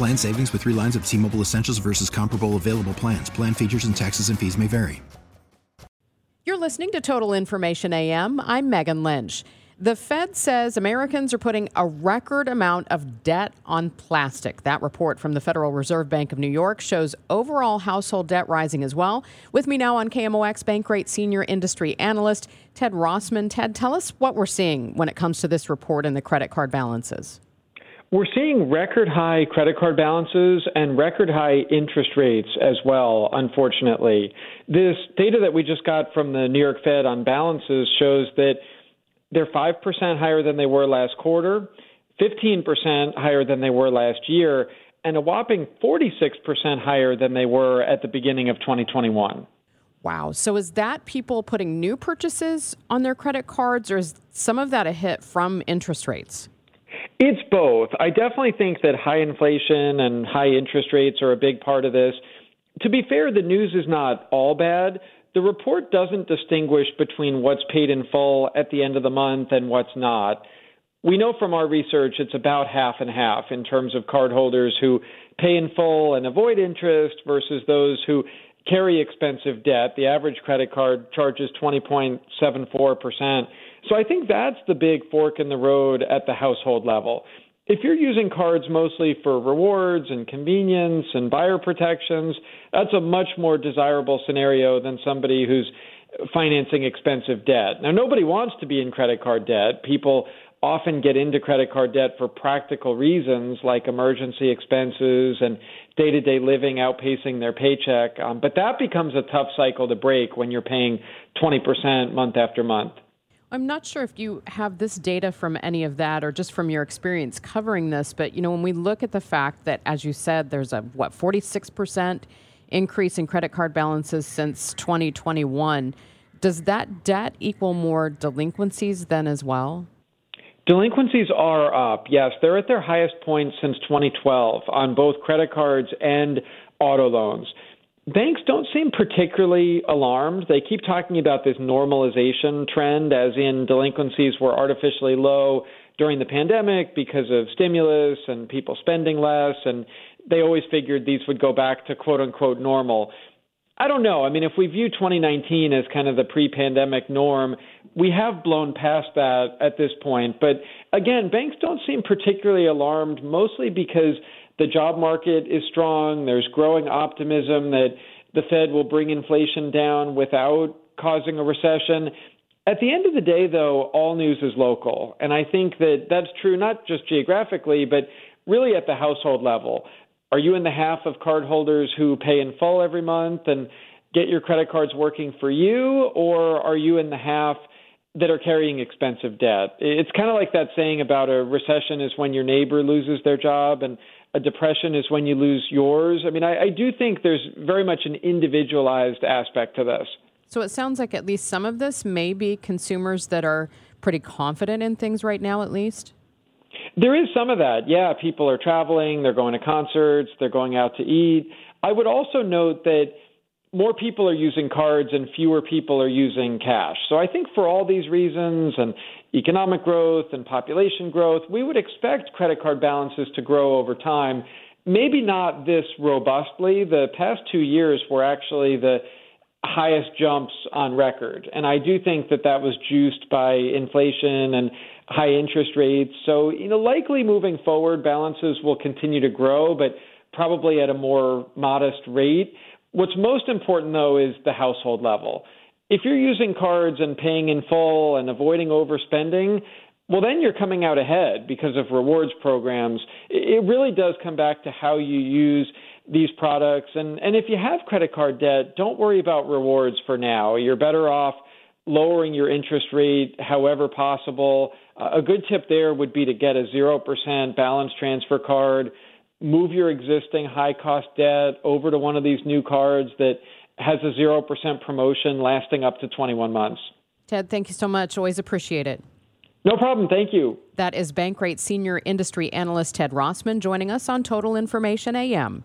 Plan savings with three lines of T Mobile Essentials versus comparable available plans. Plan features and taxes and fees may vary. You're listening to Total Information AM. I'm Megan Lynch. The Fed says Americans are putting a record amount of debt on plastic. That report from the Federal Reserve Bank of New York shows overall household debt rising as well. With me now on KMOX Bankrate senior industry analyst Ted Rossman. Ted, tell us what we're seeing when it comes to this report and the credit card balances. We're seeing record high credit card balances and record high interest rates as well, unfortunately. This data that we just got from the New York Fed on balances shows that they're 5% higher than they were last quarter, 15% higher than they were last year, and a whopping 46% higher than they were at the beginning of 2021. Wow. So is that people putting new purchases on their credit cards, or is some of that a hit from interest rates? It's both. I definitely think that high inflation and high interest rates are a big part of this. To be fair, the news is not all bad. The report doesn't distinguish between what's paid in full at the end of the month and what's not. We know from our research it's about half and half in terms of cardholders who pay in full and avoid interest versus those who carry expensive debt. The average credit card charges 20.74%. So I think that's the big fork in the road at the household level. If you're using cards mostly for rewards and convenience and buyer protections, that's a much more desirable scenario than somebody who's financing expensive debt. Now, nobody wants to be in credit card debt. People often get into credit card debt for practical reasons like emergency expenses and day to day living outpacing their paycheck. Um, but that becomes a tough cycle to break when you're paying 20% month after month. I'm not sure if you have this data from any of that or just from your experience covering this, but you know, when we look at the fact that, as you said, there's a what 46% increase in credit card balances since 2021, does that debt equal more delinquencies then as well? Delinquencies are up. Yes, they're at their highest point since 2012 on both credit cards and auto loans banks don't seem particularly alarmed. They keep talking about this normalization trend, as in delinquencies were artificially low during the pandemic because of stimulus and people spending less, and they always figured these would go back to quote unquote normal. I don't know. I mean, if we view 2019 as kind of the pre pandemic norm, we have blown past that at this point. But again, banks don't seem particularly alarmed, mostly because the job market is strong. There's growing optimism that the Fed will bring inflation down without causing a recession. At the end of the day, though, all news is local. And I think that that's true not just geographically, but really at the household level. Are you in the half of cardholders who pay in full every month and get your credit cards working for you, or are you in the half that are carrying expensive debt? It's kind of like that saying about a recession is when your neighbor loses their job and a depression is when you lose yours. I mean, I, I do think there's very much an individualized aspect to this. So it sounds like at least some of this may be consumers that are pretty confident in things right now, at least. There is some of that. Yeah, people are traveling, they're going to concerts, they're going out to eat. I would also note that more people are using cards and fewer people are using cash. So I think for all these reasons and economic growth and population growth, we would expect credit card balances to grow over time. Maybe not this robustly. The past two years were actually the highest jumps on record. And I do think that that was juiced by inflation and high interest rates. So, you know, likely moving forward, balances will continue to grow, but probably at a more modest rate. What's most important, though, is the household level. If you're using cards and paying in full and avoiding overspending, well, then you're coming out ahead because of rewards programs. It really does come back to how you use these products. And, and if you have credit card debt, don't worry about rewards for now. You're better off lowering your interest rate however possible. Uh, a good tip there would be to get a 0% balance transfer card, move your existing high cost debt over to one of these new cards that has a 0% promotion lasting up to 21 months. Ted, thank you so much. Always appreciate it. No problem. Thank you. That is Bankrate Senior Industry Analyst Ted Rossman joining us on Total Information AM.